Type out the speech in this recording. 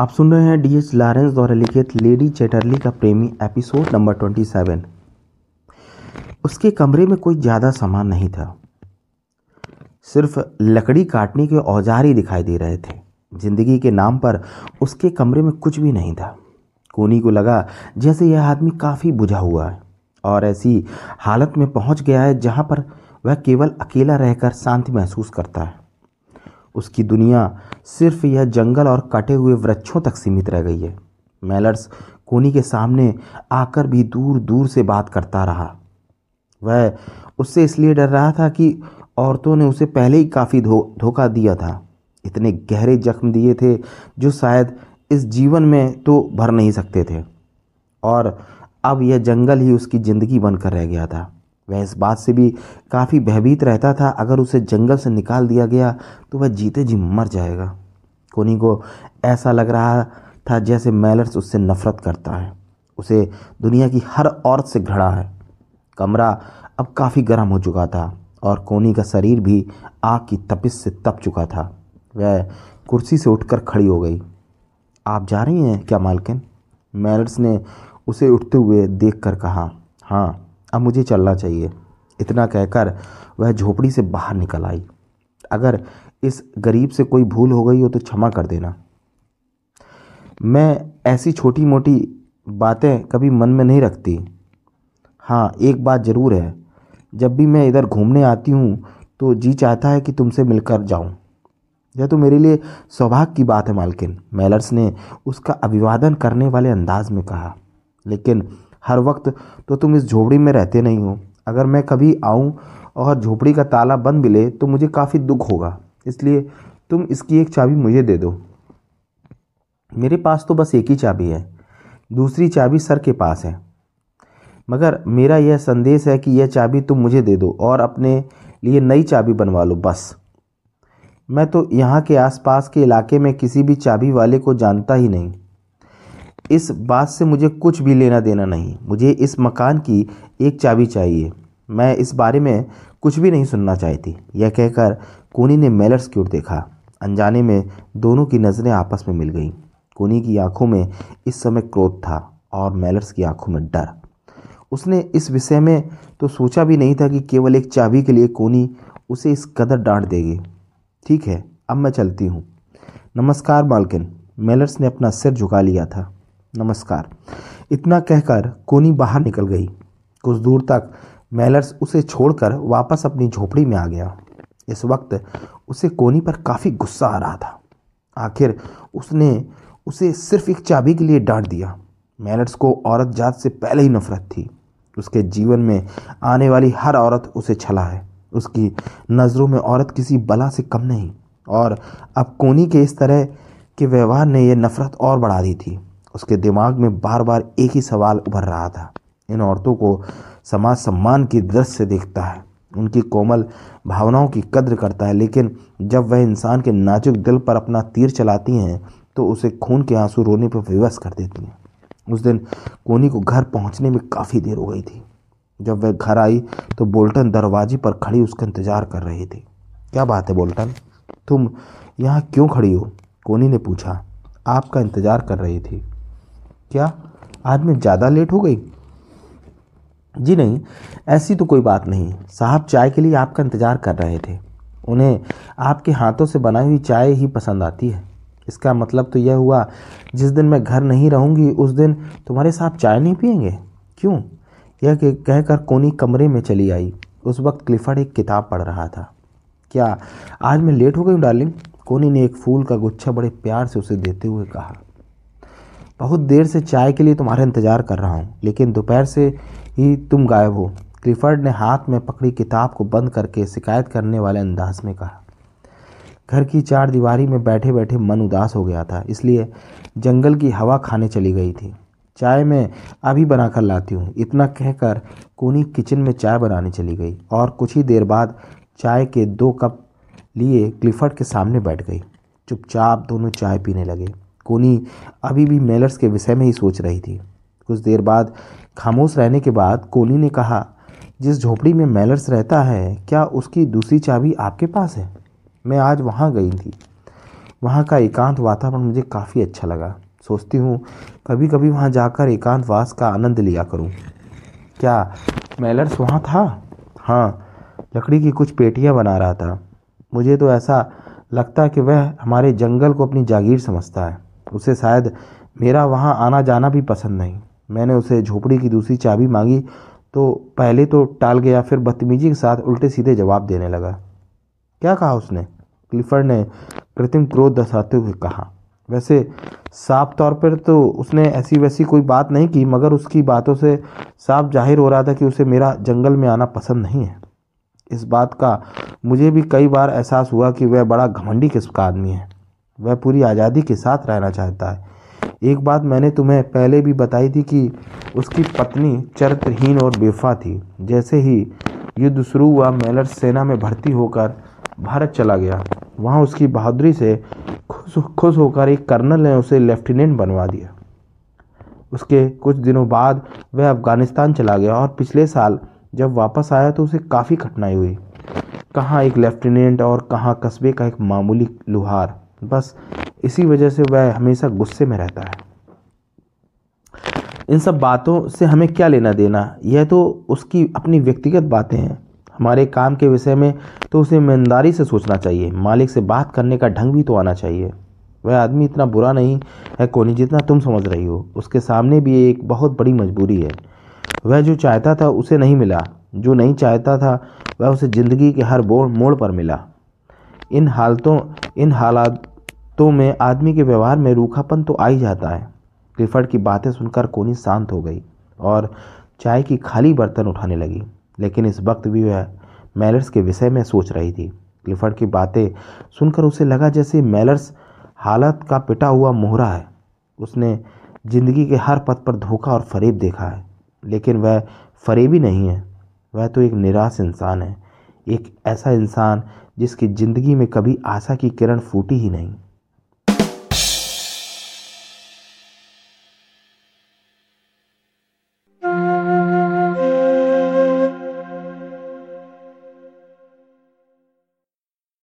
आप सुन रहे हैं डी एच लॉरेंस द्वारा लिखित लेडी चैटरली का प्रेमी एपिसोड नंबर ट्वेंटी सेवन। उसके कमरे में कोई ज़्यादा सामान नहीं था। सिर्फ़ लकड़ी काटने के औज़ार ही दिखाई दे रहे थे। ज़िंदगी के नाम पर उसके कमरे में कुछ भी नहीं था। कोनी को लगा जैसे यह आदमी काफ़ी बुझा हुआ है और ऐसी हालत में पहुँच गया है जहाँ पर वह केवल अकेला रहकर शांति महसूस करता है। उसकी दुनिया सिर्फ़ यह जंगल और कटे हुए वृक्षों तक सीमित रह गई है। मेलर्स कोनी के सामने आकर भी दूर दूर से बात करता रहा। वह उससे इसलिए डर रहा था कि औरतों ने उसे पहले ही काफ़ी धोखा दिया था। इतने गहरे जख्म दिए थे जो शायद इस जीवन में तो भर नहीं सकते थे। और अब यह जंगल ही उसकी ज़िंदगी बनकर रह गया था। वह इस बात से भी काफ़ी भयभीत रहता था, अगर उसे जंगल से निकाल दिया गया तो वह जीते जी मर जाएगा। कोनी को ऐसा लग रहा था जैसे मेलर्स उससे नफरत करता है। उसे दुनिया की हर औरत से घड़ा है। कमरा अब काफ़ी गर्म हो चुका था और कोनी का शरीर भी आग की तपिश से तप चुका था। वह कुर्सी से उठकर खड़ी हो गई। आप जा रही हैं क्या, मालकिन? मेलर्स ने उसे उठते हुए देखकर कहा हाँ। अब मुझे चलना चाहिए। इतना कहकर वह झोपड़ी से बाहर निकल आई। अगर इस गरीब से कोई भूल हो गई हो तो क्षमा कर देना। मैं ऐसी छोटी मोटी बातें कभी मन में नहीं रखती। हाँ एक बात ज़रूर है। जब भी मैं इधर घूमने आती हूँ तो जी चाहता है कि तुमसे मिलकर जाऊँ। यह तो मेरे लिए सौभाग्य की बात है मालकिन। मेलर्स ने उसका अभिवादन करने वाले अंदाज में कहा। लेकिन हर वक्त तो तुम इस झोपड़ी में रहते नहीं हो। अगर मैं कभी आऊँ और झोपड़ी का ताला बंद मिले तो मुझे काफ़ी दुख होगा। इसलिए तुम इसकी एक चाबी मुझे दे दो। मेरे पास तो बस एक ही चाबी है। दूसरी चाबी सर के पास है। मगर मेरा यह संदेश है कि यह चाबी तुम मुझे दे दो और अपने लिए नई चाबी बनवा लो, बस। मैं तो यहाँ के आसपास के इलाके में किसी भी चाबी वाले को जानता ही नहीं। इस बात से मुझे कुछ भी लेना देना नहीं। मुझे इस मकान की एक चाबी चाहिए। मैं इस बारे में कुछ भी नहीं सुनना चाहती। यह कहकर कोनी ने मेलर्स की ओर देखा। अनजाने में दोनों की नज़रें आपस में मिल गईं। कोनी की आँखों में इस समय क्रोध था और मेलर्स की आँखों में डर। उसने इस विषय में तो सोचा भी नहीं था कि केवल एक चाबी के लिए कोनी उसे इस कदर डांट देगी। ठीक है, अब मैं चलती हूँ। नमस्कार, मालकिन। मेलर्स ने अपना सिर झुका लिया था। नमस्कार। इतना कहकर कोनी बाहर निकल गई। कुछ दूर तक मेलर्स उसे छोड़कर वापस अपनी झोपड़ी में आ गया। इस वक्त उसे कोनी पर काफ़ी गुस्सा आ रहा था। आखिर उसने उसे सिर्फ़ एक चाबी के लिए डांट दिया। मेलर्स को औरत जात से पहले ही नफरत थी। उसके जीवन में आने वाली हर औरत उसे छला है। उसकी नज़रों में औरत किसी बला से कम नहीं। और अब कोनी के इस तरह के व्यवहार ने यह नफरत और बढ़ा दी थी। उसके दिमाग में बार बार एक ही सवाल उभर रहा था। इन औरतों को समाज सम्मान की दृष्टि से देखता है। उनकी कोमल भावनाओं की कद्र करता है, लेकिन जब वह इंसान के नाजुक दिल पर अपना तीर चलाती हैं तो उसे खून के आँसू रोने पर विवश कर देती हैं। उस दिन कोनी को घर पहुँचने में काफ़ी देर हो गई थी। जब वह घर आई तो बोल्टन दरवाजे पर खड़ी उसका इंतज़ार कर रही थी। क्या बात है बोल्टन? तुम यहाँ क्यों खड़ी हो? कोनी ने पूछा। आपका इंतज़ार कर रही थी। क्या? आज मैं ज़्यादा लेट हो गई? जी नहीं, ऐसी तो कोई बात नहीं। साहब चाय के लिए आपका इंतज़ार कर रहे थे। उन्हें आपके हाथों से बनाई हुई चाय ही पसंद आती है। इसका मतलब तो यह हुआ, जिस दिन मैं घर नहीं रहूँगी, उस दिन तुम्हारे साथ चाय नहीं पियेंगे? क्यों? यह कहकर कोनी कमरे में चली आई। उस वक्त क्लिफर्ड एक किताब पढ़ रहा था। क्या आज मैं लेट हो गई हूँ डार्लिंग कोनी ने एक फूल का गुच्छा बड़े प्यार से उसे देते हुए कहा। बहुत देर से चाय के लिए तुम्हारा इंतज़ार कर रहा हूँ, लेकिन दोपहर से ही तुम गायब हो। क्लिफर्ड ने हाथ में पकड़ी किताब को बंद करके शिकायत करने वाले अंदाज में कहा, घर की चार दीवारी में बैठे बैठे मन उदास हो गया था, इसलिए जंगल की हवा खाने चली गई थी। चाय मैं अभी बनाकर लाती हूँ। इतना कहकर कोनी किचन में चाय बनाने चली गई और कुछ ही देर बाद चाय के दो कप लिए क्लिफर्ड के सामने बैठ गई। चुपचाप दोनों चाय पीने लगे। कोनी अभी भी मेलर्स के विषय में ही सोच रही थी। कुछ देर बाद, खामोश रहने के बाद कोनी ने कहा, जिस झोपड़ी में मेलर्स रहता है, क्या उसकी दूसरी चाबी आपके पास है? मैं आज वहाँ गई थी। वहाँ का एकांत वातावरण मुझे काफ़ी अच्छा लगा। सोचती हूँ कभी कभी वहाँ जाकर एकांतवास का आनंद लिया करूँ। क्या मेलर्स वहाँ था? हाँ लकड़ी की कुछ पेटियाँ बना रहा था। मुझे तो ऐसा लगता है कि वह हमारे जंगल को अपनी जागीर समझता है। उसे शायद मेरा वहाँ आना जाना भी पसंद नहीं। मैंने उसे झोपड़ी की दूसरी चाबी मांगी तो पहले तो टाल गया, फिर बदतमीजी के साथ उल्टे सीधे जवाब देने लगा। क्या कहा उसने? क्लिफर्ड ने कृत्रिम क्रोध दर्शाते हुए कहा। वैसे साफ़ तौर पर तो उसने ऐसी वैसी कोई बात नहीं की, मगर उसकी बातों से साफ़ ज़ाहिर हो रहा था कि उसे मेरा जंगल में आना पसंद नहीं है। इस बात का मुझे भी कई बार एहसास हुआ कि वह बड़ा घमंडी किस्म का आदमी है। वह पूरी आज़ादी के साथ रहना चाहता है। एक बात मैंने तुम्हें पहले भी बताई थी कि उसकी पत्नी चरित्रहीन और बेफा थी। जैसे ही युद्ध शुरू हुआ, मेलर सेना में भर्ती होकर भारत चला गया। वहाँ उसकी बहादुरी से खुश खुश होकर एक कर्नल ने उसे लेफ्टिनेंट बनवा दिया। उसके कुछ दिनों बाद वह अफ़गानिस्तान चला गया और पिछले साल जब वापस आया तो उसे काफ़ी कठिनाई हुई। कहाँ एक लेफ्टिनेंट और कहाँ कस्बे का एक मामूली लुहार। बस इसी वजह से वह हमेशा गुस्से में रहता है। इन सब बातों से हमें क्या लेना देना? यह तो उसकी अपनी व्यक्तिगत बातें हैं। हमारे काम के विषय में तो उसे ईमानदारी से सोचना चाहिए। मालिक से बात करने का ढंग भी तो आना चाहिए। वह आदमी इतना बुरा नहीं है कोनी जितना तुम समझ रही हो। उसके सामने भी एक बहुत बड़ी मजबूरी है। वह जो चाहता था उसे नहीं मिला। जो नहीं चाहता था, वह उसे ज़िंदगी के हर बोड़ मोड़ पर मिला। इन हालतों, इन हालातों में आदमी के व्यवहार में रूखापन तो आ ही जाता है। क्लिफर्ड की बातें सुनकर कोनी शांत हो गई और चाय की खाली बर्तन उठाने लगी। लेकिन इस वक्त भी वह मैलर्स के विषय में सोच रही थी। क्लिफर्ड की बातें सुनकर उसे लगा जैसे मेलर्स हालत का पिटा हुआ मोहरा है। उसने ज़िंदगी के हर पथ पर धोखा और फरेब देखा है। लेकिन वह फरेबी नहीं है। वह तो एक निराश इंसान है। एक ऐसा इंसान जिसकी ज़िंदगी में कभी आशा की किरण फूटी ही नहीं।